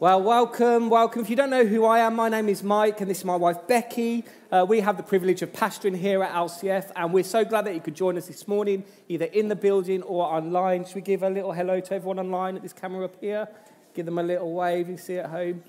Well, welcome, welcome. If you don't know who I am, my name is Mike, and this is my wife Becky. Uh, we have the privilege of pastoring here at LCF, and we're so glad that you could join us this morning, either in the building or online. Should we give a little hello to everyone online at this camera up here? Give them a little wave, you see at home.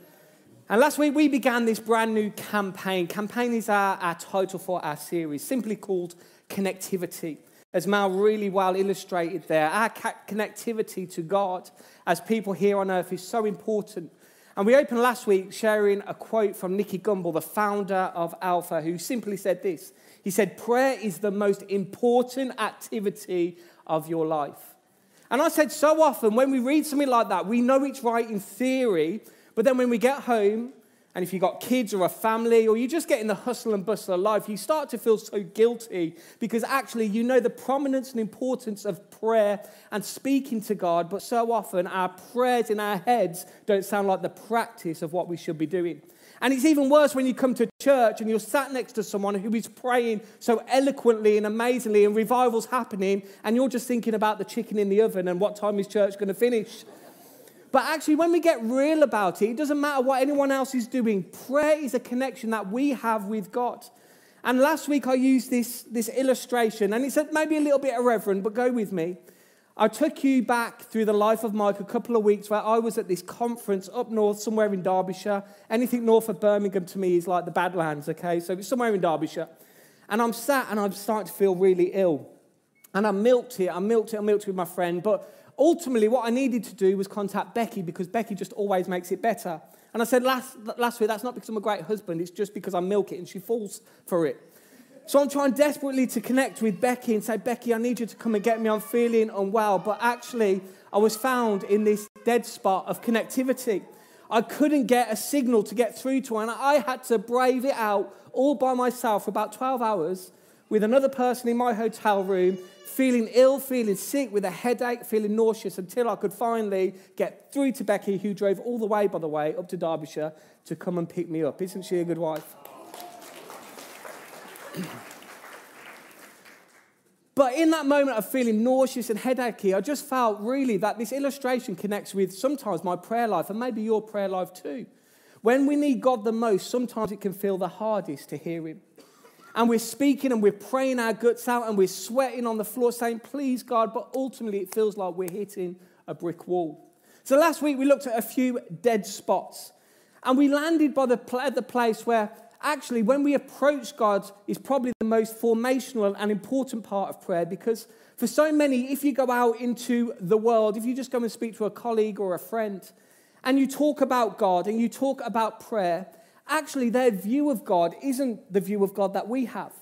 And last week we began this brand new campaign. Campaign is our, our title for our series, simply called Connectivity as Mal really well illustrated there, our connectivity to God as people here on earth is so important. And we opened last week sharing a quote from Nicky Gumbel, the founder of Alpha, who simply said this. He said, Prayer is the most important activity of your life. And I said, so often when we read something like that, we know it's right in theory, but then when we get home and if you've got kids or a family, or you just get in the hustle and bustle of life, you start to feel so guilty because actually you know the prominence and importance of prayer and speaking to God, but so often our prayers in our heads don't sound like the practice of what we should be doing. And it's even worse when you come to church and you're sat next to someone who is praying so eloquently and amazingly, and revival's happening, and you're just thinking about the chicken in the oven and what time is church going to finish. But actually, when we get real about it, it doesn't matter what anyone else is doing. Prayer is a connection that we have with God. And last week I used this, this illustration, and it's maybe a little bit irreverent, but go with me. I took you back through the life of Mike a couple of weeks where I was at this conference up north, somewhere in Derbyshire. Anything north of Birmingham to me is like the Badlands, okay? So it's somewhere in Derbyshire. And I'm sat and I'm starting to feel really ill. And I milked it, I milked it, I milked it with my friend. But ultimately, what I needed to do was contact Becky because Becky just always makes it better. And I said last, last week, that's not because I'm a great husband, it's just because I milk it and she falls for it. So I'm trying desperately to connect with Becky and say, Becky, I need you to come and get me. I'm feeling unwell. But actually, I was found in this dead spot of connectivity. I couldn't get a signal to get through to her, and I had to brave it out all by myself for about 12 hours with another person in my hotel room, feeling ill, feeling sick, with a headache, feeling nauseous, until I could finally get through to Becky, who drove all the way, by the way, up to Derbyshire to come and pick me up. Isn't she a good wife? But in that moment of feeling nauseous and headachy, I just felt really that this illustration connects with sometimes my prayer life and maybe your prayer life too. When we need God the most, sometimes it can feel the hardest to hear Him and we're speaking and we're praying our guts out and we're sweating on the floor saying, Please, God, but ultimately it feels like we're hitting a brick wall. So last week we looked at a few dead spots and we landed by the, the place where actually when we approach God is probably the most formational and important part of prayer because for so many, if you go out into the world, if you just go and speak to a colleague or a friend, and you talk about God and you talk about prayer, actually their view of God isn't the view of God that we have.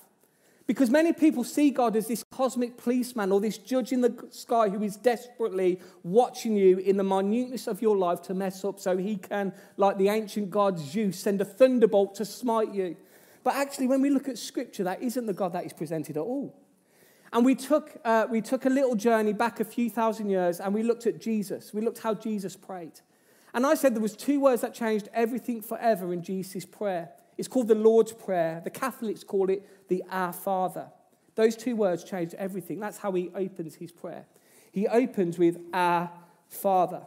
Because many people see God as this cosmic policeman or this judge in the sky who is desperately watching you in the minuteness of your life to mess up so he can, like the ancient god Zeus, send a thunderbolt to smite you. But actually, when we look at scripture, that isn't the God that is presented at all. And we took, uh, we took a little journey back a few thousand years and we looked at Jesus. We looked how Jesus prayed. And I said there was two words that changed everything forever in Jesus' prayer. It's called the Lord's Prayer. The Catholics call it the Our Father. Those two words changed everything. That's how he opens his prayer. He opens with Our Father.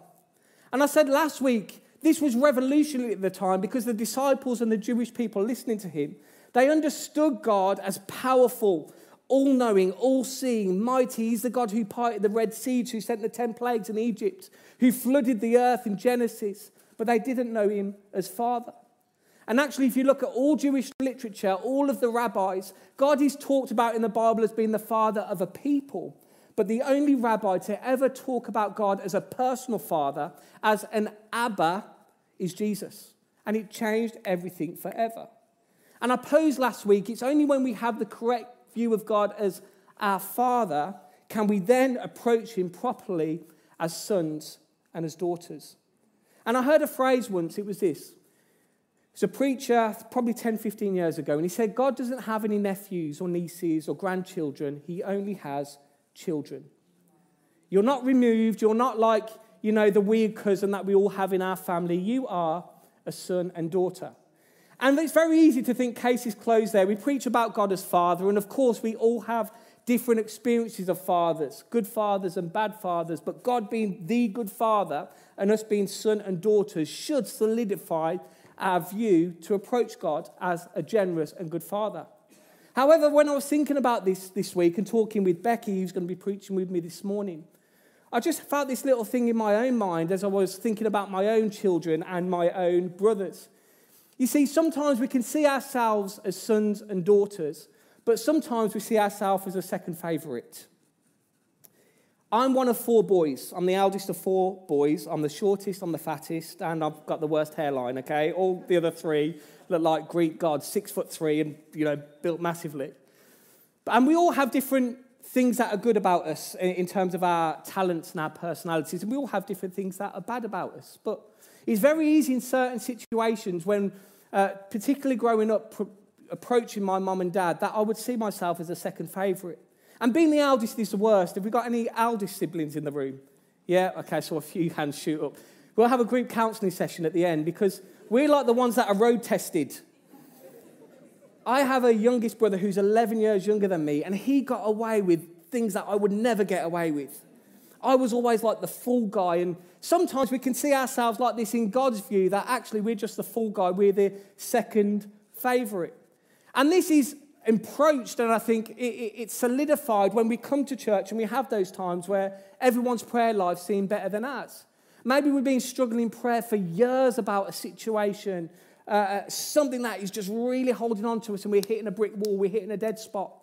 And I said last week, this was revolutionary at the time because the disciples and the Jewish people listening to him, they understood God as powerful, all knowing, all seeing, mighty. He's the God who parted the Red Sea, who sent the 10 plagues in Egypt, who flooded the earth in Genesis, but they didn't know him as Father. And actually, if you look at all Jewish literature, all of the rabbis, God is talked about in the Bible as being the father of a people. But the only rabbi to ever talk about God as a personal father, as an Abba, is Jesus. And it changed everything forever. And I posed last week it's only when we have the correct view of God as our Father, can we then approach Him properly as sons and as daughters? And I heard a phrase once, it was this. It's a preacher, probably 10, 15 years ago, and he said, God doesn't have any nephews or nieces or grandchildren, He only has children. You're not removed, you're not like, you know, the weird cousin that we all have in our family. You are a son and daughter. And it's very easy to think case is closed there. We preach about God as Father, and of course, we all have different experiences of fathers, good fathers and bad fathers, but God being the good father and us being son and daughters should solidify our view to approach God as a generous and good father. However, when I was thinking about this this week and talking with Becky, who's going to be preaching with me this morning, I just felt this little thing in my own mind as I was thinking about my own children and my own brothers. You see, sometimes we can see ourselves as sons and daughters, but sometimes we see ourselves as a second favourite. I'm one of four boys. I'm the eldest of four boys. I'm the shortest, I'm the fattest, and I've got the worst hairline, okay? All the other three look like Greek gods, six foot three and, you know, built massively. And we all have different things that are good about us in terms of our talents and our personalities, and we all have different things that are bad about us. But it's very easy in certain situations when, uh, particularly growing up, approaching my mum and dad that I would see myself as a second favourite. And being the eldest is the worst. Have we got any eldest siblings in the room? Yeah? Okay, so a few hands shoot up. We'll have a group counselling session at the end because we're like the ones that are road tested. I have a youngest brother who's 11 years younger than me, and he got away with things that I would never get away with. I was always like the fool guy, and sometimes we can see ourselves like this in God's view that actually we're just the fool guy, we're the second favourite. And this is approached, and I think it's solidified when we come to church and we have those times where everyone's prayer life seems better than ours. Maybe we've been struggling in prayer for years about a situation, uh, uh, something that is just really holding on to us, and we're hitting a brick wall, we're hitting a dead spot.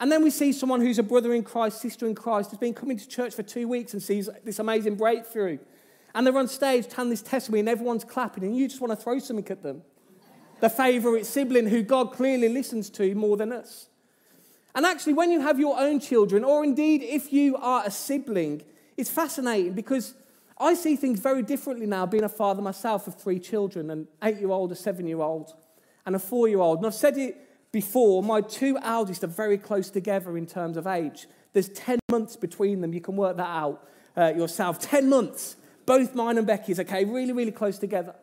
And then we see someone who's a brother in Christ, sister in Christ, has been coming to church for two weeks and sees this amazing breakthrough. And they're on stage telling this testimony, and everyone's clapping, and you just want to throw something at them the favourite sibling who God clearly listens to more than us. And actually, when you have your own children, or indeed if you are a sibling, it's fascinating because I see things very differently now, being a father myself of three children an eight year old, a seven year old, and a four year old. And I've said it before my two eldest are very close together in terms of age. There's 10 months between them. You can work that out uh, yourself. 10 months. Both mine and Becky's, okay, really, really close together.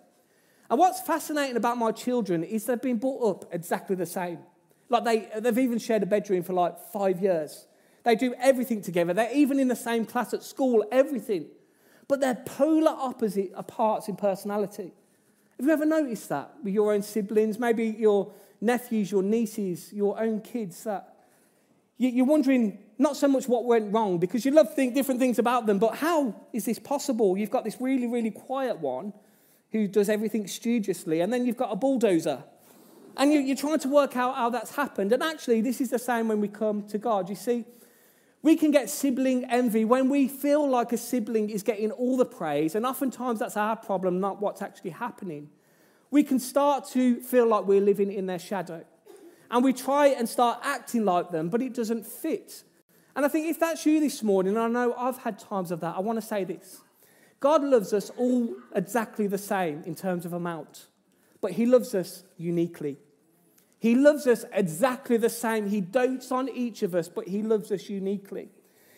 And what's fascinating about my children is they've been brought up exactly the same. Like they, they've even shared a bedroom for like five years. They do everything together. They're even in the same class at school, everything. But they're polar opposite uh, parts in personality. Have you ever noticed that with your own siblings, maybe your nephews, your nieces, your own kids? That you're wondering not so much what went wrong because you love think different things about them, but how is this possible? You've got this really, really quiet one who does everything studiously, and then you've got a bulldozer. And you, are trying to work out how that's happened. And actually, this is the same when we come to God. You see, we can get sibling envy when we feel like a sibling is getting all the praise, and oftentimes that's our problem, not what's actually happening. We can start to feel like we're living in their shadow. And we try and start acting like them, but it doesn't fit. And I think if that's you this morning, I know I've had times of that, I want to say this. God loves us all exactly the same in terms of amount, but He loves us uniquely. He loves us exactly the same. He dotes on each of us, but He loves us uniquely.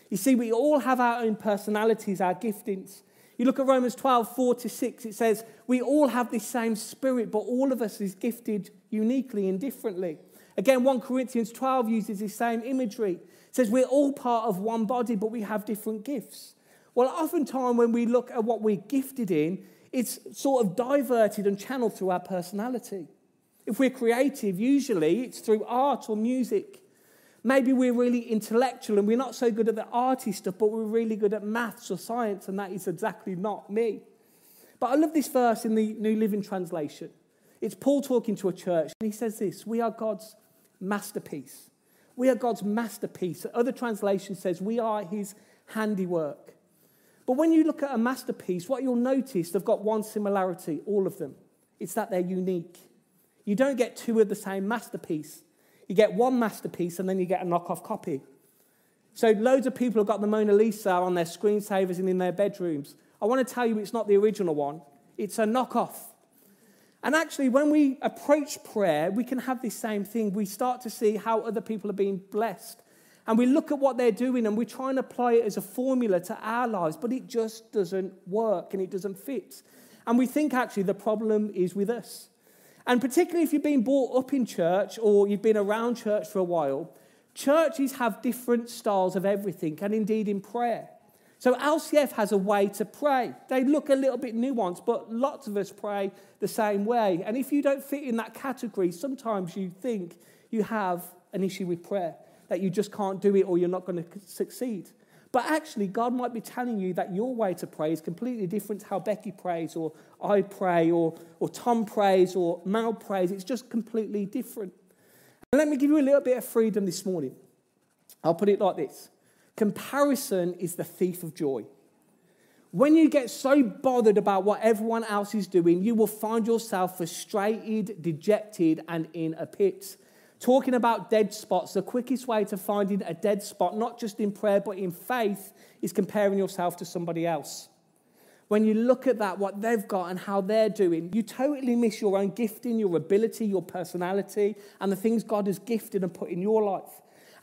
You see, we all have our own personalities, our giftings. You look at Romans 12, 4 to 6, it says, We all have the same spirit, but all of us is gifted uniquely and differently. Again, 1 Corinthians 12 uses the same imagery. It says, We're all part of one body, but we have different gifts. Well, oftentimes when we look at what we're gifted in, it's sort of diverted and channeled through our personality. If we're creative, usually it's through art or music. Maybe we're really intellectual and we're not so good at the arty stuff, but we're really good at maths or science, and that is exactly not me. But I love this verse in the New Living Translation. It's Paul talking to a church, and he says this We are God's masterpiece. We are God's masterpiece. Other translation says we are his handiwork. But when you look at a masterpiece, what you'll notice, they've got one similarity, all of them. It's that they're unique. You don't get two of the same masterpiece. You get one masterpiece and then you get a knockoff copy. So loads of people have got the Mona Lisa on their screensavers and in their bedrooms. I want to tell you it's not the original one, it's a knockoff. And actually, when we approach prayer, we can have this same thing. We start to see how other people are being blessed and we look at what they're doing and we try and apply it as a formula to our lives, but it just doesn't work and it doesn't fit. And we think actually the problem is with us. And particularly if you've been brought up in church or you've been around church for a while, Churches have different styles of everything, and indeed in prayer. So LCF has a way to pray. They look a little bit nuanced, but lots of us pray the same way. And if you don't fit in that category, sometimes you think you have an issue with prayer, that you just can't do it or you're not going to succeed. But actually, God might be telling you that your way to pray is completely different to how Becky prays, or I pray, or, or Tom prays, or Mal prays. It's just completely different. And let me give you a little bit of freedom this morning. I'll put it like this Comparison is the thief of joy. When you get so bothered about what everyone else is doing, you will find yourself frustrated, dejected, and in a pit. Talking about dead spots, the quickest way to finding a dead spot, not just in prayer but in faith, is comparing yourself to somebody else. When you look at that, what they've got and how they're doing, you totally miss your own gifting, your ability, your personality, and the things God has gifted and put in your life.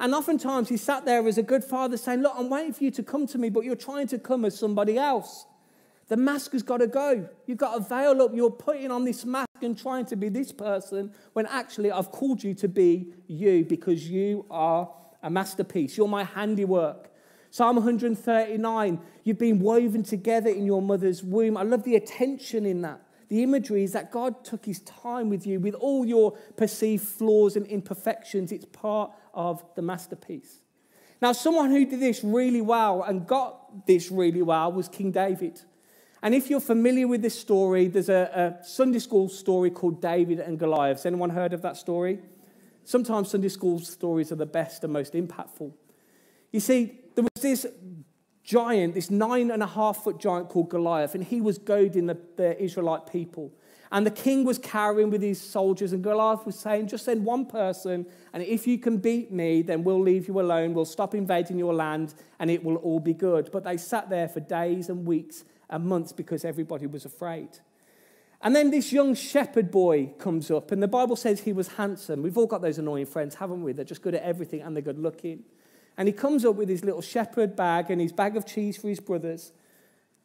And oftentimes he sat there as a good father saying, Look, I'm waiting for you to come to me, but you're trying to come as somebody else. The mask has got to go. You've got to veil up. You're putting on this mask and trying to be this person when actually I've called you to be you because you are a masterpiece. You're my handiwork. Psalm 139, you've been woven together in your mother's womb. I love the attention in that. The imagery is that God took his time with you with all your perceived flaws and imperfections. It's part of the masterpiece. Now, someone who did this really well and got this really well was King David. And if you're familiar with this story, there's a, a Sunday school story called David and Goliath. Has anyone heard of that story? Sometimes Sunday school stories are the best and most impactful. You see, there was this giant, this nine and a half foot giant called Goliath, and he was goading the, the Israelite people. And the king was carrying with his soldiers, and Goliath was saying, Just send one person, and if you can beat me, then we'll leave you alone. We'll stop invading your land, and it will all be good. But they sat there for days and weeks and months because everybody was afraid. And then this young shepherd boy comes up, and the Bible says he was handsome. We've all got those annoying friends, haven't we? They're just good at everything and they're good looking. And he comes up with his little shepherd bag and his bag of cheese for his brothers.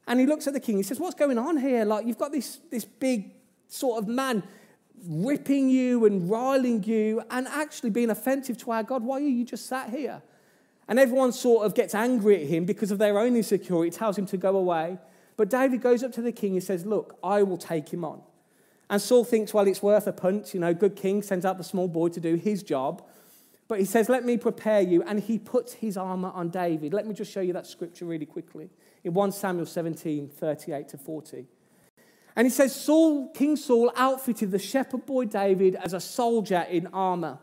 And he looks at the king. He says, What's going on here? Like, you've got this, this big sort of man ripping you and riling you and actually being offensive to our God. Why are you just sat here? And everyone sort of gets angry at him because of their own insecurity, tells him to go away. But David goes up to the king and says, Look, I will take him on. And Saul thinks, Well, it's worth a punt. You know, good king sends out the small boy to do his job. But he says, Let me prepare you. And he puts his armor on David. Let me just show you that scripture really quickly in 1 Samuel 17 38 to 40. And he says, Saul, King Saul outfitted the shepherd boy David as a soldier in armor.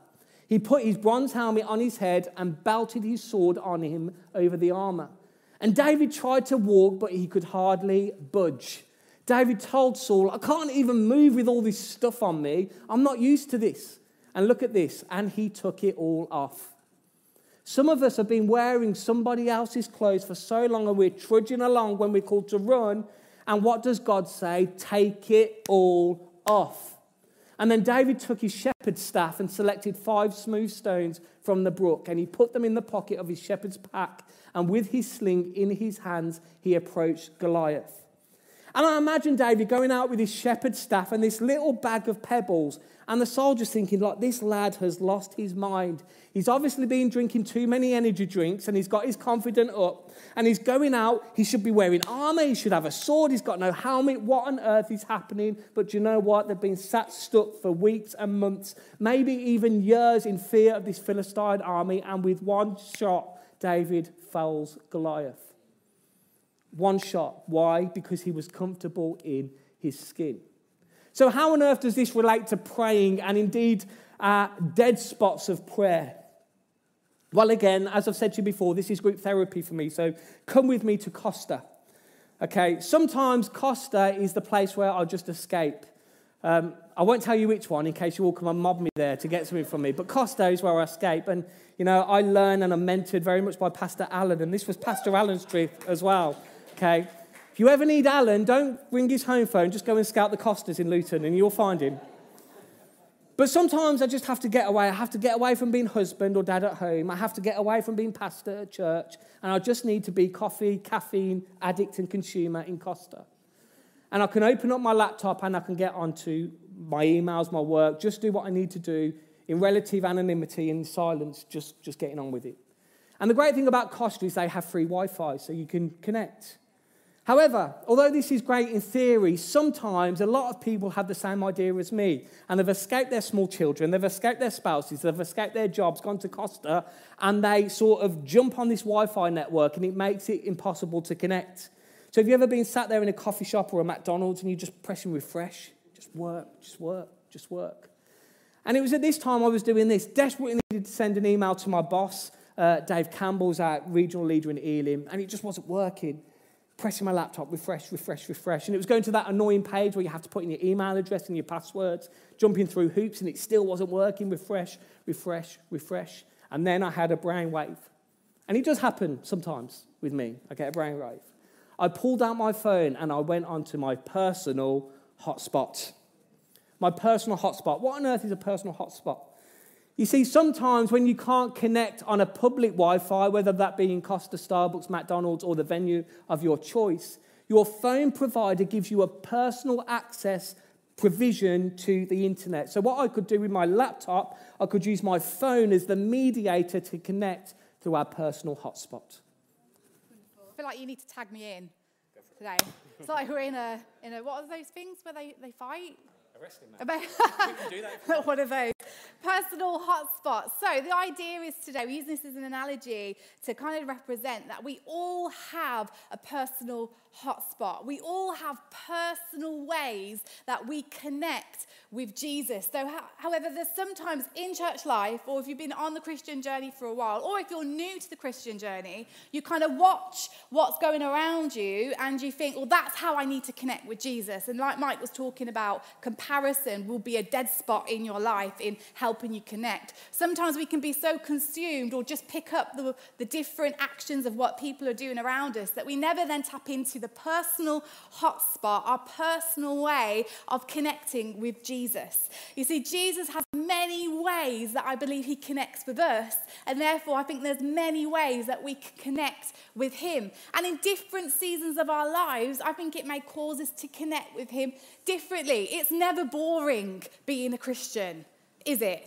He put his bronze helmet on his head and belted his sword on him over the armor. And David tried to walk, but he could hardly budge. David told Saul, I can't even move with all this stuff on me. I'm not used to this. And look at this. And he took it all off. Some of us have been wearing somebody else's clothes for so long and we're trudging along when we're called to run. And what does God say? Take it all off. And then David took his shepherd's staff and selected five smooth stones from the brook, and he put them in the pocket of his shepherd's pack. And with his sling in his hands, he approached Goliath. And I imagine David going out with his shepherd's staff and this little bag of pebbles, and the soldiers thinking, like, this lad has lost his mind. He's obviously been drinking too many energy drinks and he's got his confidence up and he's going out. He should be wearing armor, he should have a sword, he's got no helmet. What on earth is happening? But you know what? They've been sat stuck for weeks and months, maybe even years in fear of this Philistine army, and with one shot, David fells Goliath. One shot. Why? Because he was comfortable in his skin. So, how on earth does this relate to praying and indeed uh, dead spots of prayer? Well, again, as I've said to you before, this is group therapy for me. So, come with me to Costa. Okay, sometimes Costa is the place where I'll just escape. Um, I won't tell you which one in case you all come and mob me there to get something from me. But Costa is where I escape. And, you know, I learn and I'm mentored very much by Pastor Allen, And this was Pastor Allen's trip as well. Okay, if you ever need Alan, don't ring his home phone, just go and scout the Costas in Luton and you'll find him. But sometimes I just have to get away. I have to get away from being husband or dad at home. I have to get away from being pastor at church. And I just need to be coffee, caffeine, addict, and consumer in Costa. And I can open up my laptop and I can get onto my emails, my work, just do what I need to do in relative anonymity and silence, just, just getting on with it. And the great thing about Costa is they have free Wi Fi, so you can connect. However, although this is great in theory, sometimes a lot of people have the same idea as me and they've escaped their small children, they've escaped their spouses, they've escaped their jobs, gone to Costa, and they sort of jump on this Wi Fi network and it makes it impossible to connect. So, have you ever been sat there in a coffee shop or a McDonald's and you're just pressing refresh? Just work, just work, just work. And it was at this time I was doing this, desperately needed to send an email to my boss, uh, Dave Campbell's our regional leader in Ealing, and it just wasn't working pressing my laptop, refresh, refresh, refresh. And it was going to that annoying page where you have to put in your email address and your passwords, jumping through hoops, and it still wasn't working. Refresh, refresh, refresh. And then I had a brainwave. And it does happen sometimes with me. I get a brainwave. I pulled out my phone and I went onto my personal hotspot. My personal hotspot. What on earth is a personal hotspot? You see, sometimes when you can't connect on a public Wi Fi, whether that be in Costa, Starbucks, McDonald's, or the venue of your choice, your phone provider gives you a personal access provision to the internet. So, what I could do with my laptop, I could use my phone as the mediator to connect to our personal hotspot. I feel like you need to tag me in today. It's like we're in a, in a what are those things where they, they fight? A wrestling match. we can do that. One of those personal hotspots. So, the idea is today, we're using this as an analogy to kind of represent that we all have a personal hotspot. We all have personal ways that we connect with Jesus. So, however, there's sometimes in church life, or if you've been on the Christian journey for a while, or if you're new to the Christian journey, you kind of watch what's going around you and you think, well, that's how I need to connect with Jesus. And like Mike was talking about, comparison will be a dead spot in your life in helping you connect. Sometimes we can be so consumed or just pick up the, the different actions of what people are doing around us that we never then tap into the personal hotspot, our personal way of connecting with Jesus. You see, Jesus has many ways that I believe he connects with us, and therefore I think there's many ways that we can connect with him. And in different seasons of our lives, I think it may cause us to connect with him differently. It's never boring being a Christian, is it?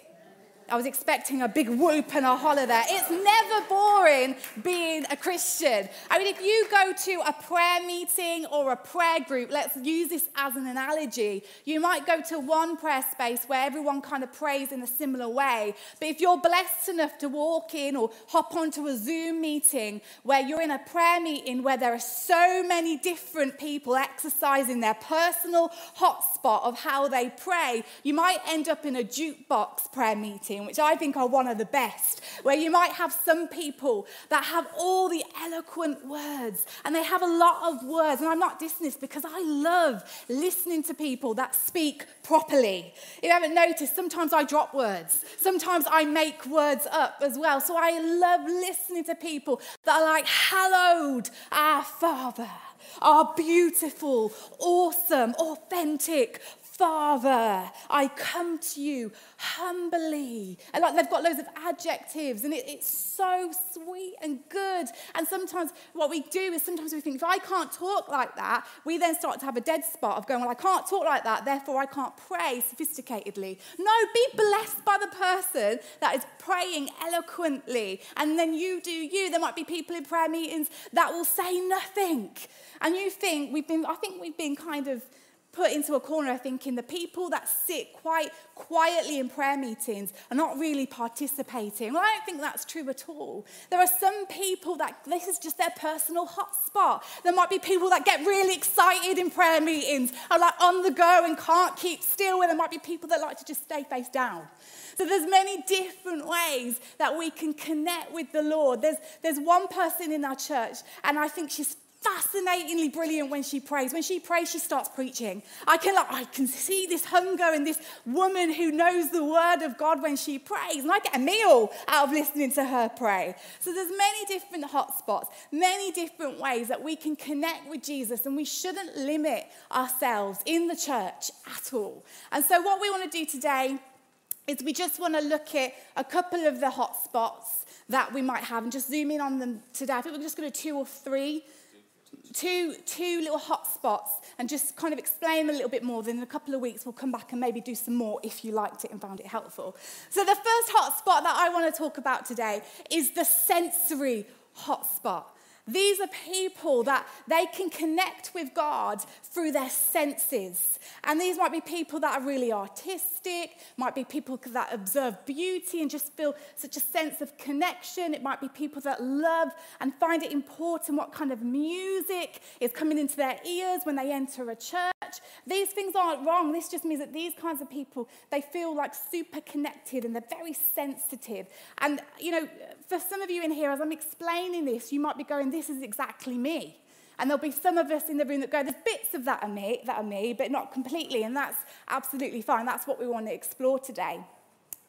I was expecting a big whoop and a holler there. It's never boring being a Christian. I mean, if you go to a prayer meeting or a prayer group, let's use this as an analogy. You might go to one prayer space where everyone kind of prays in a similar way. But if you're blessed enough to walk in or hop onto a Zoom meeting where you're in a prayer meeting where there are so many different people exercising their personal hotspot of how they pray, you might end up in a jukebox prayer meeting which I think are one of the best, where you might have some people that have all the eloquent words and they have a lot of words. And I'm not dissing this because I love listening to people that speak properly. If you haven't noticed, sometimes I drop words, sometimes I make words up as well. So I love listening to people that are like, Hallowed, our Father our beautiful, awesome, authentic, Father, I come to you humbly. And like they've got loads of adjectives, and it, it's so sweet and good. And sometimes what we do is sometimes we think, if I can't talk like that, we then start to have a dead spot of going, well, I can't talk like that, therefore I can't pray sophisticatedly. No, be blessed by the person that is praying eloquently. And then you do you. There might be people in prayer meetings that will say nothing. And you think we've been, I think we've been kind of put into a corner thinking the people that sit quite quietly in prayer meetings are not really participating. Well, I don't think that's true at all. There are some people that this is just their personal hotspot. There might be people that get really excited in prayer meetings, are like on the go and can't keep still, and there might be people that like to just stay face down. So there's many different ways that we can connect with the Lord. There's, there's one person in our church, and I think she's fascinatingly brilliant when she prays. When she prays, she starts preaching. I can, I can see this hunger in this woman who knows the word of God when she prays. And I get a meal out of listening to her pray. So there's many different hotspots, many different ways that we can connect with Jesus. And we shouldn't limit ourselves in the church at all. And so what we want to do today is we just want to look at a couple of the hotspots that we might have and just zoom in on them today. I think we're just going to two or three two, two little hot spots and just kind of explain a little bit more. Then in a couple of weeks, we'll come back and maybe do some more if you liked it and found it helpful. So, the first hot spot that I want to talk about today is the sensory hot spot. These are people that they can connect with God through their senses. And these might be people that are really artistic, might be people that observe beauty and just feel such a sense of connection. It might be people that love and find it important what kind of music is coming into their ears when they enter a church. These things aren't wrong. This just means that these kinds of people, they feel like super connected and they're very sensitive. And, you know, for some of you in here, as I'm explaining this, you might be going, this is exactly me. And there'll be some of us in the room that go, there's bits of that are me, that are me, but not completely. And that's absolutely fine. That's what we want to explore today.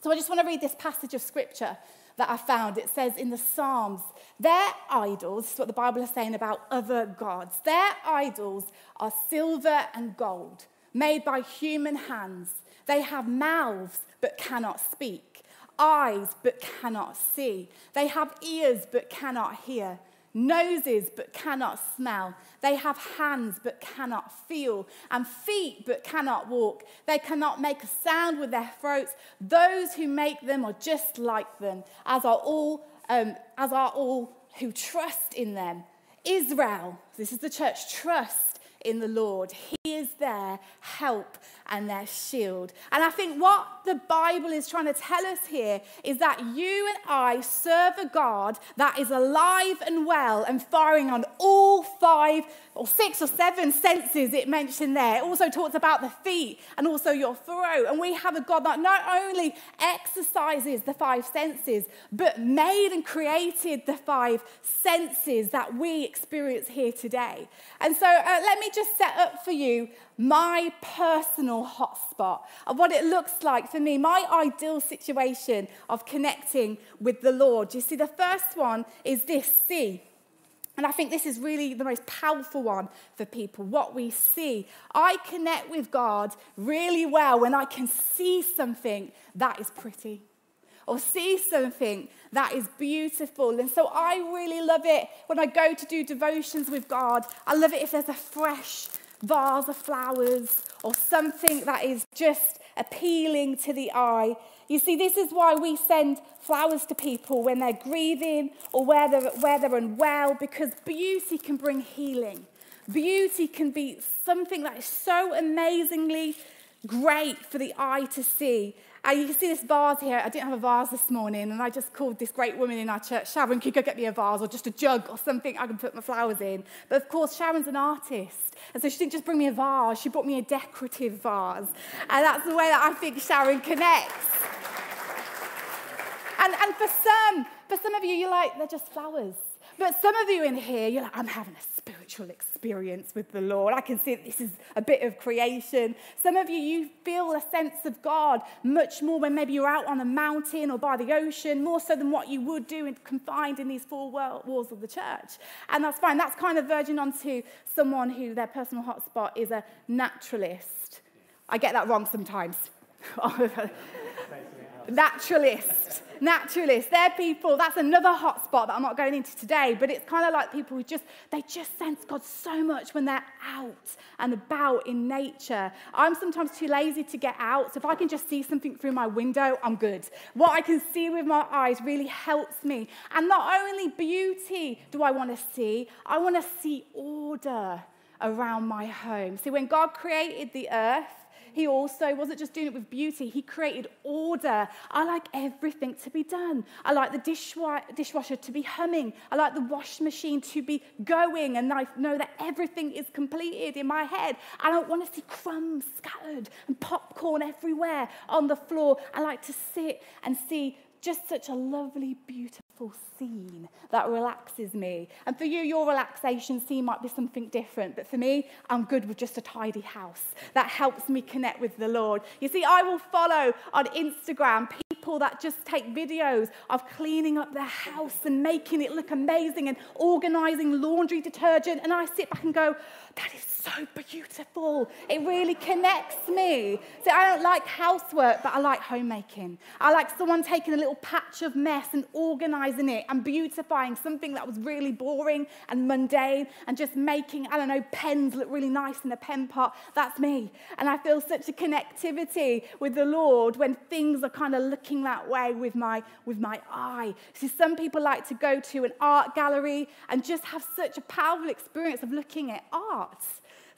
So I just want to read this passage of scripture that I found. It says in the Psalms, their idols, this is what the Bible is saying about other gods, their idols are silver and gold, made by human hands. They have mouths but cannot speak, eyes but cannot see. They have ears but cannot hear noses but cannot smell. They have hands but cannot feel, and feet but cannot walk. They cannot make a sound with their throats. Those who make them are just like them, as are all, um, as are all who trust in them. Israel, this is the church, trust in the Lord. He is their help and their shield. And I think what the Bible is trying to tell us here is that you and I serve a God that is alive and well and firing on all five or six or seven senses it mentioned there. It also talks about the feet and also your throat. And we have a God that not only exercises the five senses, but made and created the five senses that we experience here today. And so uh, let me just set up for you my personal hotspot of what it looks like for me, my ideal situation of connecting with the Lord. You see, the first one is this see. And I think this is really the most powerful one for people what we see. I connect with God really well when I can see something that is pretty or see something that is beautiful. And so I really love it when I go to do devotions with God. I love it if there's a fresh vase of flowers or something that is just appealing to the eye. You see, this is why we send flowers to people when they're grieving or where they're, where they're unwell, because beauty can bring healing. Beauty can be something that is so amazingly great for the eye to see. And you can see this vase here. I didn't have a vase this morning, and I just called this great woman in our church, Sharon, could you go get me a vase or just a jug or something I can put my flowers in? But of course, Sharon's an artist. And so she didn't just bring me a vase, she brought me a decorative vase. And that's the way that I think Sharon connects. And, and for some, for some of you, you're like, they're just flowers. But some of you in here, you're like, I'm having a spiritual experience with the Lord. I can see that this is a bit of creation. Some of you, you feel a sense of God much more when maybe you're out on a mountain or by the ocean, more so than what you would do in, confined in these four walls of the church. And that's fine. That's kind of verging on to someone who their personal hotspot is a naturalist. I get that wrong sometimes. naturalist naturalists. They're people, that's another hot spot that I'm not going into today, but it's kind of like people who just, they just sense God so much when they're out and about in nature. I'm sometimes too lazy to get out, so if I can just see something through my window, I'm good. What I can see with my eyes really helps me. And not only beauty do I want to see, I want to see order around my home. See, when God created the earth, he also wasn't just doing it with beauty, he created order. I like everything to be done. I like the dishwasher to be humming. I like the wash machine to be going, and I know that everything is completed in my head. I don't want to see crumbs scattered and popcorn everywhere on the floor. I like to sit and see just such a lovely, beautiful scene that relaxes me. And for you, your relaxation scene might be something different. But for me, I'm good with just a tidy house. That helps me connect with the Lord. You see, I will follow on Instagram people people that just take videos of cleaning up their house and making it look amazing and organizing laundry detergent. And I sit back and go, that is so beautiful. It really connects me. So I don't like housework, but I like homemaking. I like someone taking a little patch of mess and organizing it and beautifying something that was really boring and mundane and just making, I don't know, pens look really nice in a pen pot. That's me. And I feel such a connectivity with the Lord when things are kind of looking that way with my, with my eye. See, some people like to go to an art gallery and just have such a powerful experience of looking at art.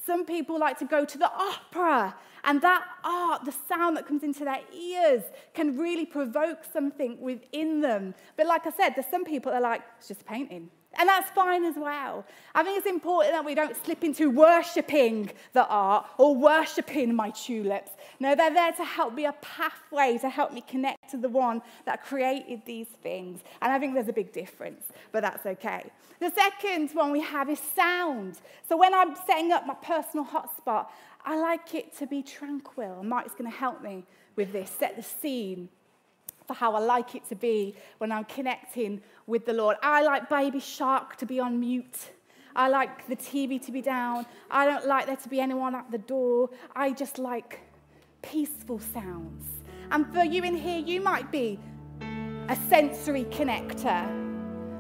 Some people like to go to the opera, and that art, the sound that comes into their ears, can really provoke something within them. But like I said, there's some people that are like, it's just painting. And that's fine as well. I think it's important that we don't slip into worshipping the art or worshipping my tulips. No, they're there to help be a pathway to help me connect to the one that created these things. And I think there's a big difference, but that's okay. The second one we have is sound. So when I'm setting up my personal hotspot, I like it to be tranquil. Mike's going to help me with this, set the scene for how I like it to be when I'm connecting with the Lord. I like Baby Shark to be on mute. I like the TV to be down. I don't like there to be anyone at the door. I just like peaceful sounds. And for you in here, you might be a sensory connector.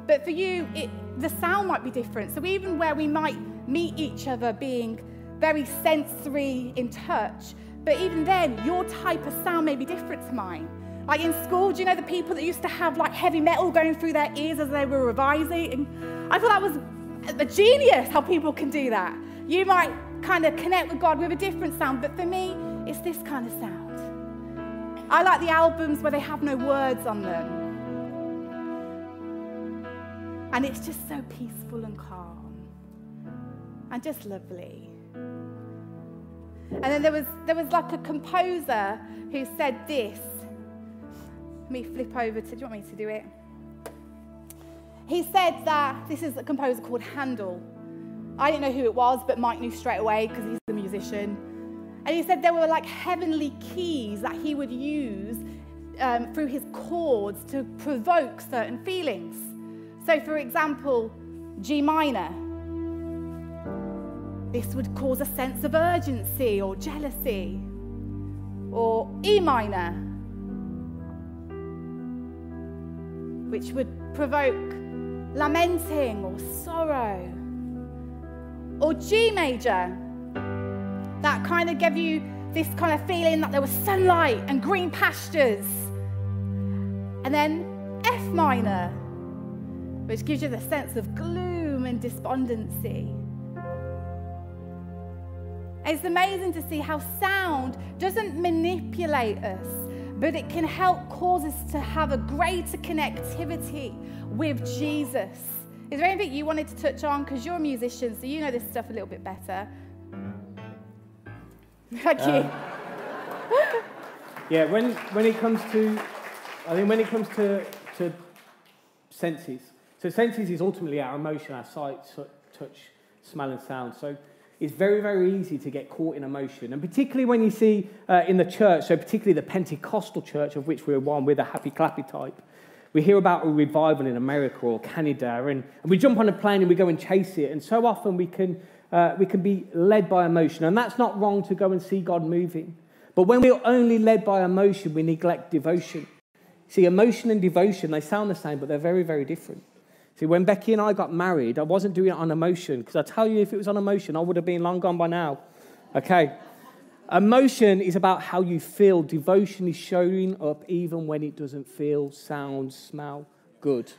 But for you, it, the sound might be different. So even where we might meet each other being very sensory in touch, but even then, your type of sound may be different to mine. Like in school, do you know the people that used to have like heavy metal going through their ears as they were revising? I thought that was a genius how people can do that. You might kind of connect with God with a different sound, but for me, it's this kind of sound. I like the albums where they have no words on them. And it's just so peaceful and calm and just lovely. And then there was, there was like a composer who said this Let me flip over to, do you want me to do it? He said that this is a composer called Handel. I didn't know who it was, but Mike knew straight away because he's the musician. And he said there were like heavenly keys that he would use um, through his chords to provoke certain feelings. So, for example, G minor. This would cause a sense of urgency or jealousy. Or E minor which would provoke lamenting or sorrow. Or G major, that kind of gave you this kind of feeling that there was sunlight and green pastures. And then F minor, which gives you the sense of gloom and despondency. It's amazing to see how sound doesn't manipulate us, but it can help cause us to have a greater connectivity with Jesus. Is there anything you wanted to touch on? Because you're a musician, so you know this stuff a little bit better. Thank you. Um, yeah, when, when it comes to, I think when it comes to, to senses, so senses is ultimately our emotion, our sight, touch, smell, and sound. So it's very, very easy to get caught in emotion. And particularly when you see uh, in the church, so particularly the Pentecostal church, of which we're one, we're the happy clappy type. We hear about a revival in America or Canada, and, and we jump on a plane and we go and chase it. And so often we can, uh, we can be led by emotion. And that's not wrong to go and see God moving. But when we're only led by emotion, we neglect devotion. See, emotion and devotion, they sound the same, but they're very, very different. See, when Becky and I got married, I wasn't doing it on emotion, because I tell you, if it was on emotion, I would have been long gone by now. Okay? Emotion is about how you feel. Devotion is showing up even when it doesn't feel, sound, smell good.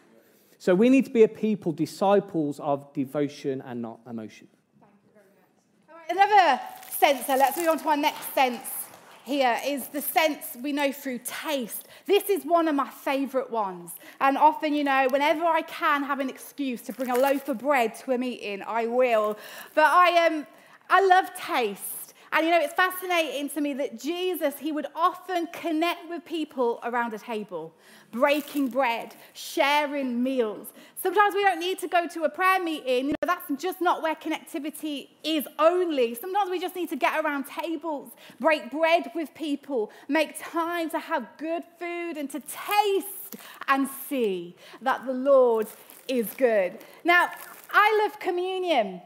So we need to be a people, disciples of devotion and not emotion. Thank you very much. All right, another sensor. Let's move on to our next sense here is the sense we know through taste. This is one of my favorite ones. And often, you know, whenever I can have an excuse to bring a loaf of bread to a meeting, I will. But I, um, I love taste. And you know, it's fascinating to me that Jesus, he would often connect with people around a table, breaking bread, sharing meals. Sometimes we don't need to go to a prayer meeting. You know, that's just not where connectivity is only. Sometimes we just need to get around tables, break bread with people, make time to have good food and to taste and see that the Lord is good. Now, I love communion.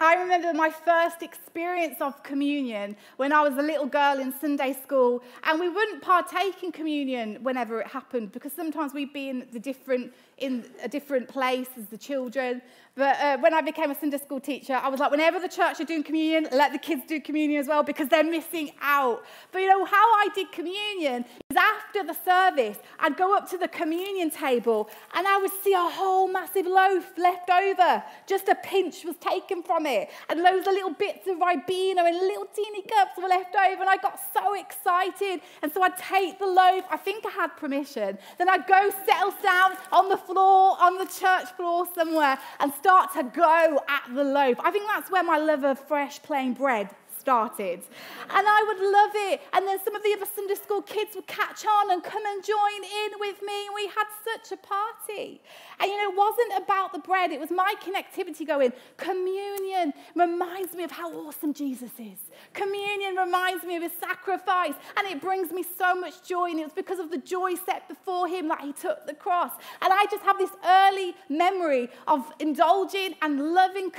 I remember my first experience of communion when I was a little girl in Sunday school, and we wouldn't partake in communion whenever it happened because sometimes we'd be in the different in a different place as the children. But uh, when I became a Sunday school teacher, I was like, whenever the church are doing communion, let the kids do communion as well because they're missing out. But you know, how I did communion is after the service, I'd go up to the communion table and I would see a whole massive loaf left over. Just a pinch was taken from it. And loads of little bits of Ribena in little teeny cups were left over. And I got so excited. And so I'd take the loaf. I think I had permission. Then I'd go settle down on the floor, on the church floor somewhere, and start to go at the loaf. I think that's where my love of fresh plain bread started. And I would love it. And then some of the other Sunday school kids would catch on and come and join in with me. And we had such a party. And you know, it wasn't about the bread, it was my connectivity going. Communion reminds me of how awesome Jesus is. Communion reminds me of his sacrifice. And it brings me so much joy. And it was because of the joy set before him that he took the cross. And I just have this early memory of indulging and loving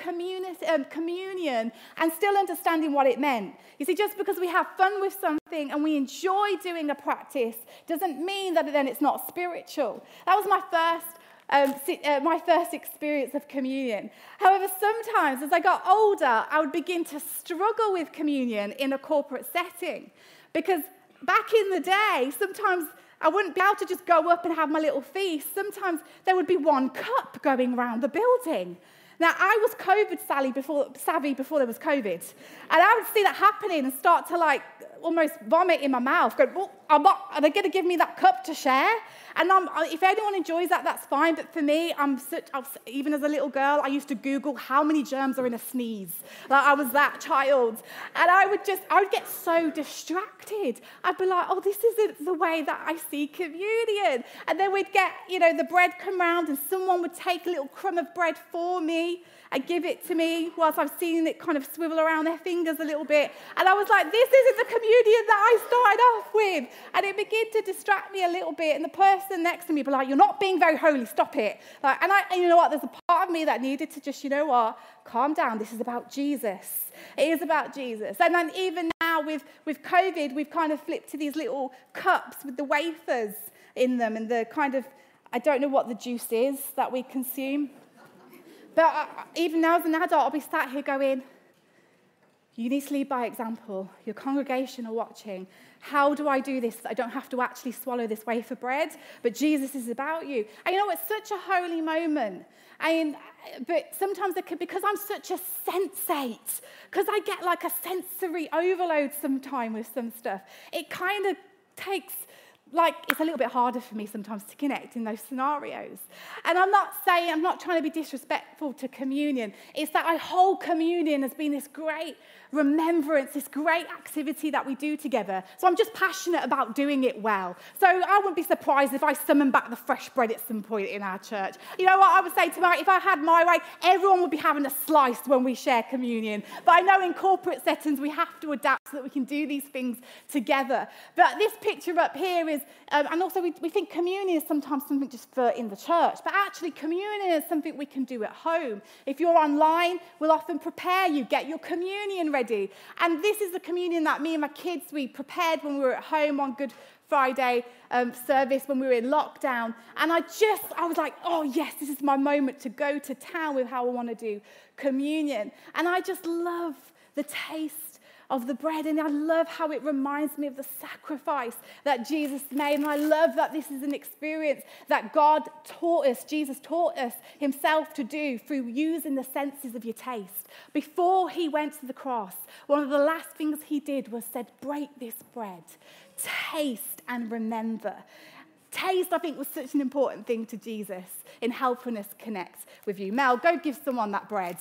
um, communion and still understanding what it it meant. You see, just because we have fun with something and we enjoy doing a practice doesn't mean that then it's not spiritual. That was my first um, uh, my first experience of communion. However, sometimes as I got older, I would begin to struggle with communion in a corporate setting. Because back in the day, sometimes I wouldn't be able to just go up and have my little feast. Sometimes there would be one cup going around the building. Now, I was COVID savvy before, savvy before there was COVID. And I would see that happening and start to like almost vomit in my mouth, going, well, I'm not, are they going to give me that cup to share? And I'm, if anyone enjoys that, that's fine. But for me, I'm such, even as a little girl, I used to Google how many germs are in a sneeze. Like I was that child. And I would just, I would get so distracted. I'd be like, oh, this isn't the way that I see communion. And then we'd get, you know, the bread come round and someone would take a little crumb of bread for me and give it to me whilst I've seen it kind of swivel around their fingers a little bit. And I was like, this isn't the communion that I started off with. And it began to distract me a little bit. And the person next to me be like, you're not being very holy, stop it. Like, and, I, and you know what? There's a part of me that needed to just, you know what? Calm down. This is about Jesus. It is about Jesus. And then even now with, with COVID, we've kind of flipped to these little cups with the wafers in them and the kind of, I don't know what the juice is that we consume. But uh, even now as an adult, I'll be sat here going, you need to lead by example. Your congregation are watching. How do I do this? I don't have to actually swallow this wafer bread, but Jesus is about you. And you know, it's such a holy moment. And, but sometimes it could, because I'm such a sensate, because I get like a sensory overload sometime with some stuff, it kind of takes like it's a little bit harder for me sometimes to connect in those scenarios. And I'm not saying, I'm not trying to be disrespectful to communion. It's that I hold communion as being this great remembrance, this great activity that we do together. So I'm just passionate about doing it well. So I wouldn't be surprised if I summon back the fresh bread at some point in our church. You know what I would say tonight? If I had my way, everyone would be having a slice when we share communion. But I know in corporate settings we have to adapt so that we can do these things together. But this picture up here is, um, and also we, we think communion is sometimes something just for in the church, but actually communion is something we can do at home. If you're online, we'll often prepare you, get your communion ready. And this is the communion that me and my kids, we prepared when we were at home on Good Friday um, service when we were in lockdown. And I just, I was like, oh, yes, this is my moment to go to town with how I want to do communion. And I just love the taste of the bread. And I love how it reminds me of the sacrifice that Jesus made. And I love that this is an experience that God taught us, Jesus taught us himself to do through using the senses of your taste. Before he went to the cross, one of the last things he did was said, break this bread, taste and remember. Taste, I think, was such an important thing to Jesus in helping us connect with you. Mel, go give someone that bread.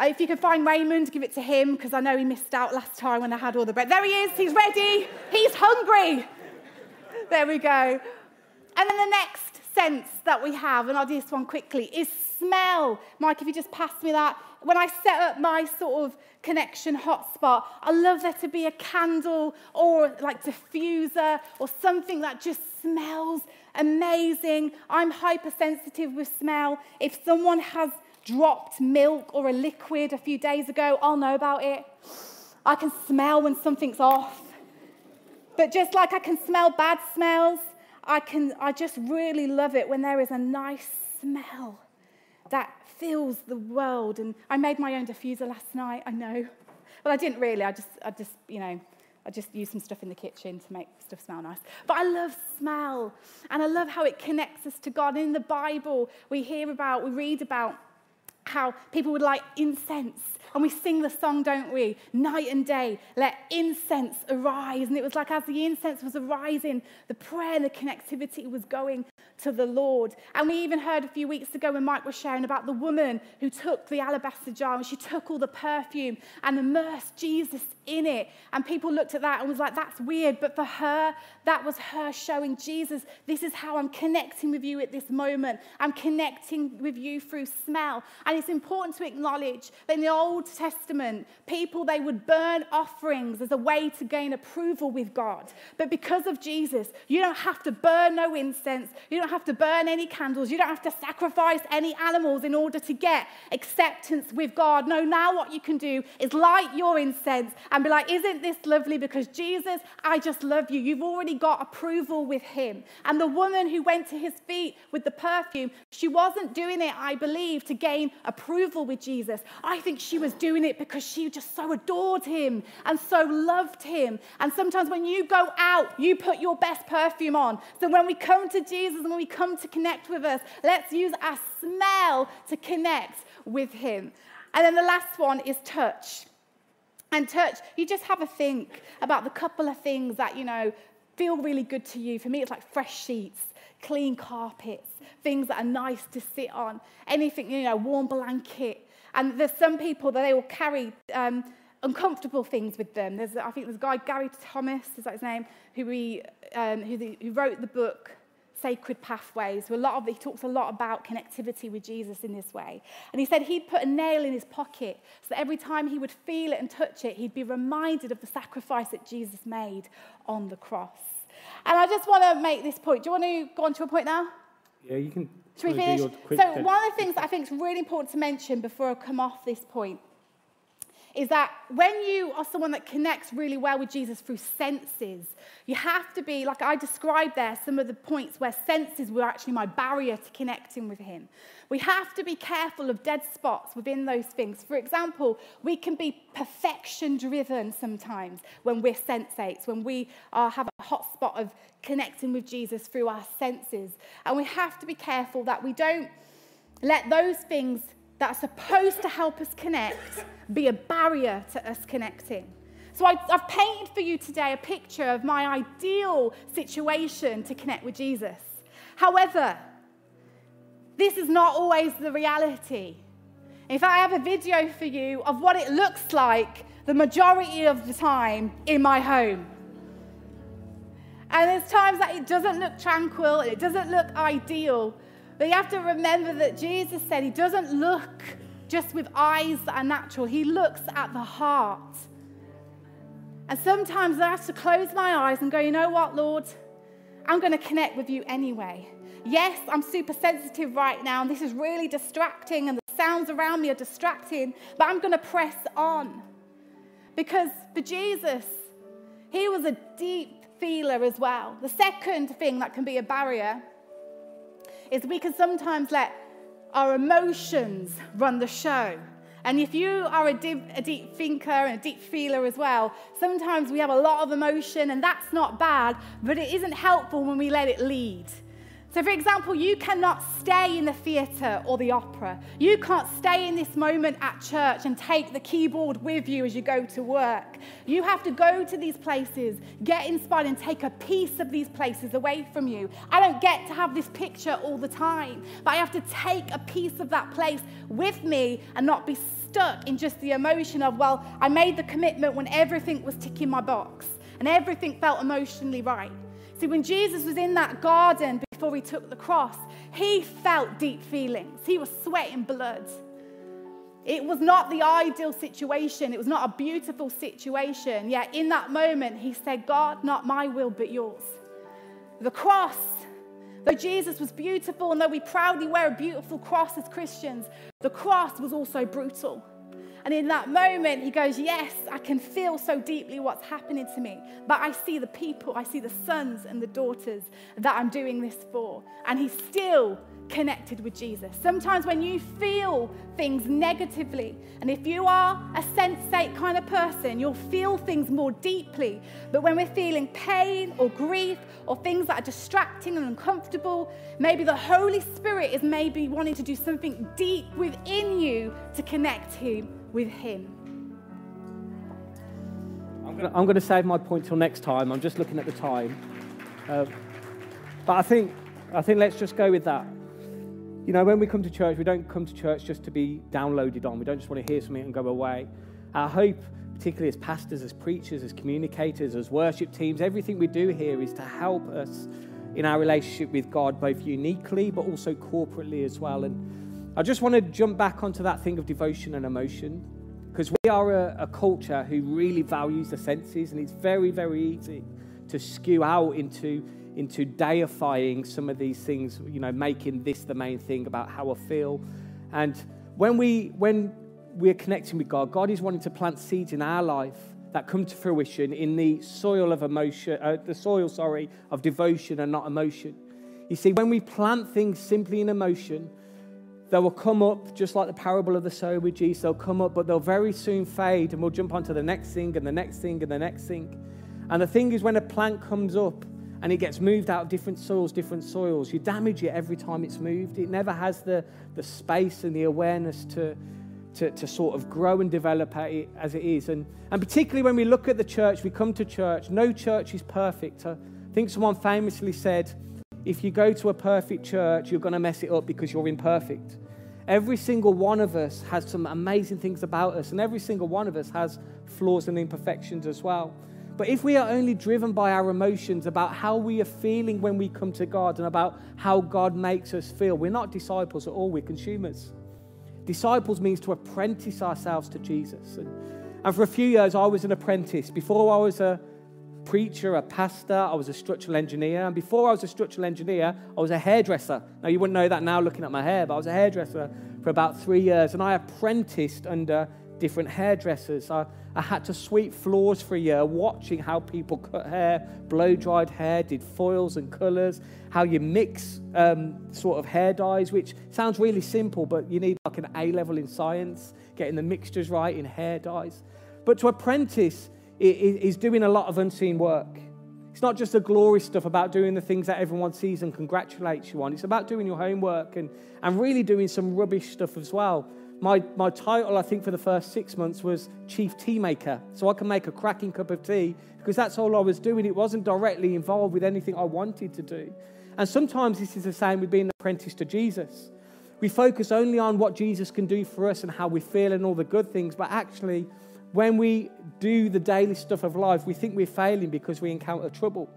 Uh, if you can find Raymond, give it to him because I know he missed out last time when I had all the bread. There he is. He's ready. He's hungry. There we go. And then the next sense that we have, and I'll do this one quickly, is smell. Mike, if you just pass me that. When I set up my sort of connection hotspot, I love there to be a candle or like diffuser or something that just smells amazing. I'm hypersensitive with smell. If someone has dropped milk or a liquid a few days ago, I'll know about it. I can smell when something's off. But just like I can smell bad smells, I, can, I just really love it when there is a nice smell that fills the world. And I made my own diffuser last night, I know. Well, I didn't really. I just, I just, you know, I just used some stuff in the kitchen to make stuff smell nice. But I love smell. And I love how it connects us to God. In the Bible, we hear about, we read about how people would like incense. And we sing the song, don't we? Night and day, let incense arise. And it was like as the incense was arising, the prayer and the connectivity was going to the Lord. And we even heard a few weeks ago when Mike was sharing about the woman who took the alabaster jar and she took all the perfume and immersed Jesus in it. And people looked at that and was like, that's weird. But for her, that was her showing Jesus, this is how I'm connecting with you at this moment. I'm connecting with you through smell. And it's important to acknowledge that in the Old Testament, people, they would burn offerings as a way to gain approval with God. But because of Jesus, you don't have to burn no incense. You don't have to burn any candles. You don't have to sacrifice any animals in order to get acceptance with God. No, now what you can do is light your incense and be like, Isn't this lovely? Because Jesus, I just love you. You've already got approval with him. And the woman who went to his feet with the perfume, she wasn't doing it, I believe, to gain approval with Jesus. I think she was doing it because she just so adored him and so loved him. And sometimes when you go out, you put your best perfume on. So when we come to Jesus and when we come to connect with us, let's use our smell to connect with him. And then the last one is touch. And touch, you just have a think about the couple of things that, you know, feel really good to you. For me, it's like fresh sheets, clean carpets, things that are nice to sit on, anything, you know, warm blanket. And there's some people that they will carry um, uncomfortable things with them. There's, I think there's a guy, Gary Thomas, is that his name, who, we, um, who, the, who wrote the book sacred pathways. Who A lot of, he talks a lot about connectivity with Jesus in this way. And he said he'd put a nail in his pocket so that every time he would feel it and touch it, he'd be reminded of the sacrifice that Jesus made on the cross. And I just want to make this point. Do you want to go on to a point now? Yeah, you can. Should we finish? So, one of the things I think is really important to mention before I come off this point is that when you are someone that connects really well with Jesus through senses, you have to be, like I described there, some of the points where senses were actually my barrier to connecting with Him. We have to be careful of dead spots within those things. For example, we can be perfection driven sometimes when we're sensates, when we are, have a hot spot of connecting with Jesus through our senses. And we have to be careful that we don't let those things that are supposed to help us connect be a barrier to us connecting. So I, have painted for you today a picture of my ideal situation to connect with Jesus. However, this is not always the reality. Fact, I have a video for you of what it looks like the majority of the time in my home. And there's times that it doesn't look tranquil, it doesn't look ideal, but you have to remember that Jesus said he doesn't look just with eyes that are natural, he looks at the heart. And sometimes I have to close my eyes and go, you know what, Lord? I'm going to connect with you anyway. Yes, I'm super sensitive right now, and this is really distracting, and the sounds around me are distracting, but I'm going to press on. Because for Jesus, he was a deep feeler as well. The second thing that can be a barrier is we can sometimes let our emotions run the show. And if you are a deep, a deep, thinker and a deep feeler as well, sometimes we have a lot of emotion, and that's not bad, but it isn't helpful when we let it lead. So, for example, you cannot stay in the theatre or the opera. You can't stay in this moment at church and take the keyboard with you as you go to work. You have to go to these places, get inspired, and take a piece of these places away from you. I don't get to have this picture all the time, but I have to take a piece of that place with me and not be stuck in just the emotion of, well, I made the commitment when everything was ticking my box and everything felt emotionally right. See, when Jesus was in that garden before he took the cross, he felt deep feelings. He was sweating blood. It was not the ideal situation. It was not a beautiful situation. Yet in that moment, he said, God, not my will, but yours. The cross, though Jesus was beautiful and though we proudly wear a beautiful cross as Christians, the cross was also brutal. And in that moment, he goes, Yes, I can feel so deeply what's happening to me. But I see the people, I see the sons and the daughters that I'm doing this for. And he's still connected with Jesus. Sometimes when you feel things negatively, and if you are a sensate kind of person, you'll feel things more deeply. But when we're feeling pain or grief or things that are distracting and uncomfortable, maybe the Holy Spirit is maybe wanting to do something deep within you to connect Him with Him. I'm going to save my point till next time. I'm just looking at the time. Uh, but I think, I think let's just go with that. You know, when we come to church, we don't come to church just to be downloaded on. We don't just want to hear something and go away. Our hope, particularly as pastors, as preachers, as communicators, as worship teams, everything we do here is to help us in our relationship with God, both uniquely but also corporately as well. And I just want to jump back onto that thing of devotion and emotion because we are a, a, culture who really values the senses, and it's very, very easy to skew out into, into deifying some of these things, you know, making this the main thing about how I feel. And when, we, when we're connecting with God, God is wanting to plant seeds in our life that come to fruition in the soil of emotion, uh, the soil, sorry, of devotion and not emotion. You see, when we plant things simply in emotion, they will come up just like the parable of the sower with Jesus. They'll come up, but they'll very soon fade, and we'll jump onto the next thing and the next thing and the next thing. And the thing is, when a plant comes up and it gets moved out of different soils, different soils, you damage it every time it's moved. It never has the, the space and the awareness to, to, to sort of grow and develop as it is. And, and particularly when we look at the church, we come to church, no church is perfect. I think someone famously said, if you go to a perfect church, you're going to mess it up because you're imperfect. Every single one of us has some amazing things about us, and every single one of us has flaws and imperfections as well. But if we are only driven by our emotions about how we are feeling when we come to God and about how God makes us feel, we're not disciples at all, we're consumers. Disciples means to apprentice ourselves to Jesus. And, and for a few years, I was an apprentice. Before I was a preacher, a pastor, I was a structural engineer. And before I was a structural engineer, I was a hairdresser. Now, you wouldn't know that now looking at my hair, but I was a hairdresser for about three years. And I apprenticed under different hairdressers. I, I had to sweep floors for a year, watching how people cut hair, blow dried hair, did foils and colors, how you mix um, sort of hair dyes, which sounds really simple, but you need like an A level in science, getting the mixtures right in hair dyes. But to apprentice, is doing a lot of unseen work. It's not just the glory stuff about doing the things that everyone sees and congratulates you on. It's about doing your homework and, and really doing some rubbish stuff as well. My, my title, I think, for the first six months was Chief Tea Maker. So I can make a cracking cup of tea because that's all I was doing. It wasn't directly involved with anything I wanted to do. And sometimes this is the same with being an apprentice to Jesus. We focus only on what Jesus can do for us and how we feel and all the good things, but actually, when we do the daily stuff of life, we think we're failing because we encounter trouble.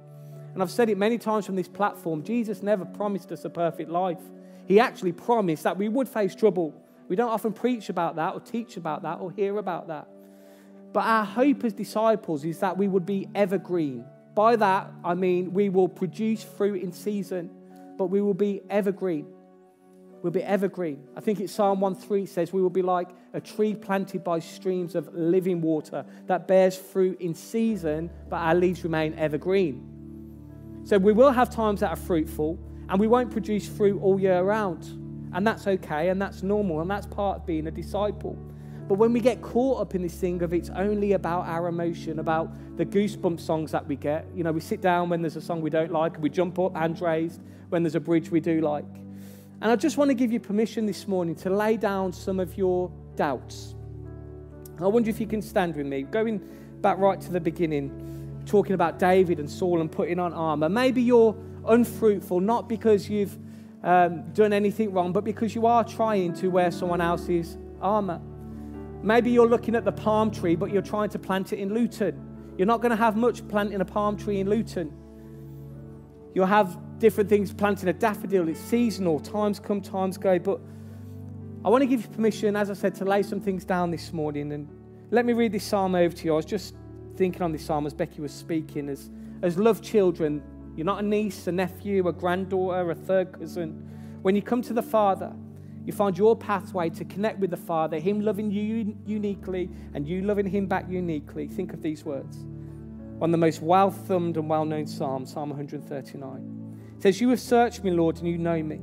And I've said it many times from this platform Jesus never promised us a perfect life. He actually promised that we would face trouble. We don't often preach about that or teach about that or hear about that. But our hope as disciples is that we would be evergreen. By that, I mean we will produce fruit in season, but we will be evergreen. We'll be evergreen. I think it's Psalm 1:3 says we will be like a tree planted by streams of living water that bears fruit in season, but our leaves remain evergreen. So we will have times that are fruitful, and we won't produce fruit all year round. And that's okay, and that's normal, and that's part of being a disciple. But when we get caught up in this thing of it's only about our emotion, about the goosebump songs that we get, you know, we sit down when there's a song we don't like, and we jump up, hands raised, when there's a bridge we do like. And I just want to give you permission this morning to lay down some of your doubts. I wonder if you can stand with me, going back right to the beginning, talking about David and Saul and putting on armor. Maybe you're unfruitful, not because you've um, done anything wrong, but because you are trying to wear someone else's armor. Maybe you're looking at the palm tree, but you're trying to plant it in Luton. You're not going to have much planting a palm tree in Luton. You'll have different things planting a daffodil. It's seasonal. Times come, times go. But I want to give you permission, as I said, to lay some things down this morning. And let me read this psalm over to you. I was just thinking on this psalm as Becky was speaking. As, as love children, you're not a niece, a nephew, a granddaughter, a third cousin. When you come to the Father, you find your pathway to connect with the Father, Him loving you uniquely and you loving Him back uniquely. Think of these words. One of the most well thumbed and well known Psalms, Psalm 139. It says, You have searched me, Lord, and you know me.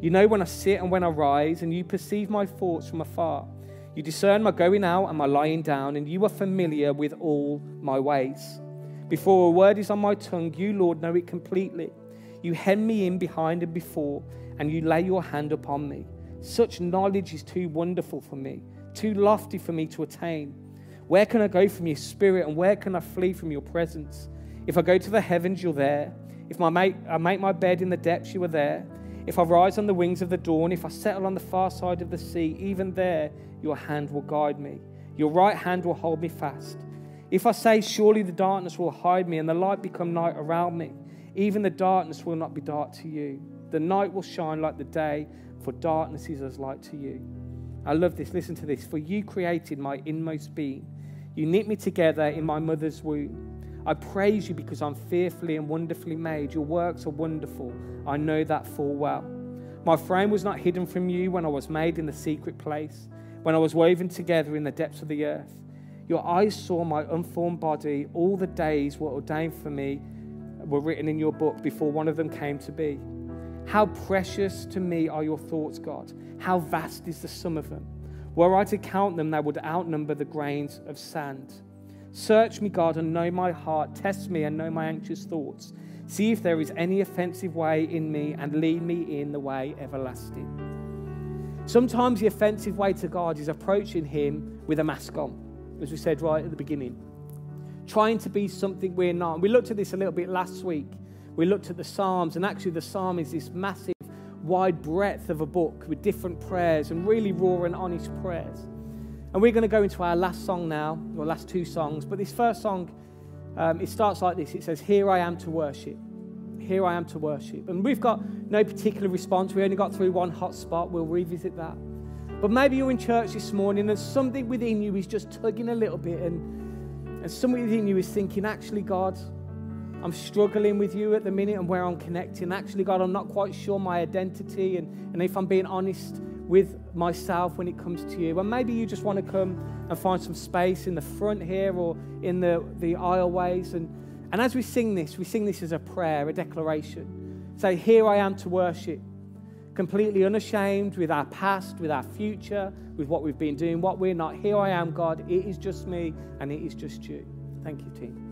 You know when I sit and when I rise, and you perceive my thoughts from afar. You discern my going out and my lying down, and you are familiar with all my ways. Before a word is on my tongue, you, Lord, know it completely. You hem me in behind and before, and you lay your hand upon me. Such knowledge is too wonderful for me, too lofty for me to attain. Where can I go from your spirit and where can I flee from your presence? If I go to the heavens, you're there. If I make, I make my bed in the depths, you are there. If I rise on the wings of the dawn, if I settle on the far side of the sea, even there your hand will guide me. Your right hand will hold me fast. If I say, Surely the darkness will hide me and the light become night around me, even the darkness will not be dark to you. The night will shine like the day for darkness is as light to you. I love this. Listen to this. For you created my inmost being. You knit me together in my mother's womb. I praise you because I'm fearfully and wonderfully made. Your works are wonderful. I know that full well. My frame was not hidden from you when I was made in the secret place, when I was woven together in the depths of the earth. Your eyes saw my unformed body. All the days were ordained for me were written in your book before one of them came to be. How precious to me are your thoughts, God. How vast is the sum of them. Were I to count them, they would outnumber the grains of sand. Search me, God, and know my heart. Test me and know my anxious thoughts. See if there is any offensive way in me and lead me in the way everlasting. Sometimes the offensive way to God is approaching Him with a mask on, as we said right at the beginning. Trying to be something we're not. We looked at this a little bit last week we looked at the Psalms, and actually, the Psalm is this massive, wide breadth of a book with different prayers and really raw and honest prayers. And we're going to go into our last song now, or last two songs. But this first song, um, it starts like this it says, Here I am to worship. Here I am to worship. And we've got no particular response. We only got through one hot spot. We'll revisit that. But maybe you're in church this morning and something within you is just tugging a little bit, and, and something within you is thinking, actually, God, I'm struggling with you at the minute and where I'm connecting. Actually, God, I'm not quite sure my identity and, and if I'm being honest with myself when it comes to you. And maybe you just want to come and find some space in the front here or in the, the aisleways. And, and as we sing this, we sing this as a prayer, a declaration. Say, Here I am to worship, completely unashamed with our past, with our future, with what we've been doing, what we're not. Here I am, God. It is just me and it is just you. Thank you, team.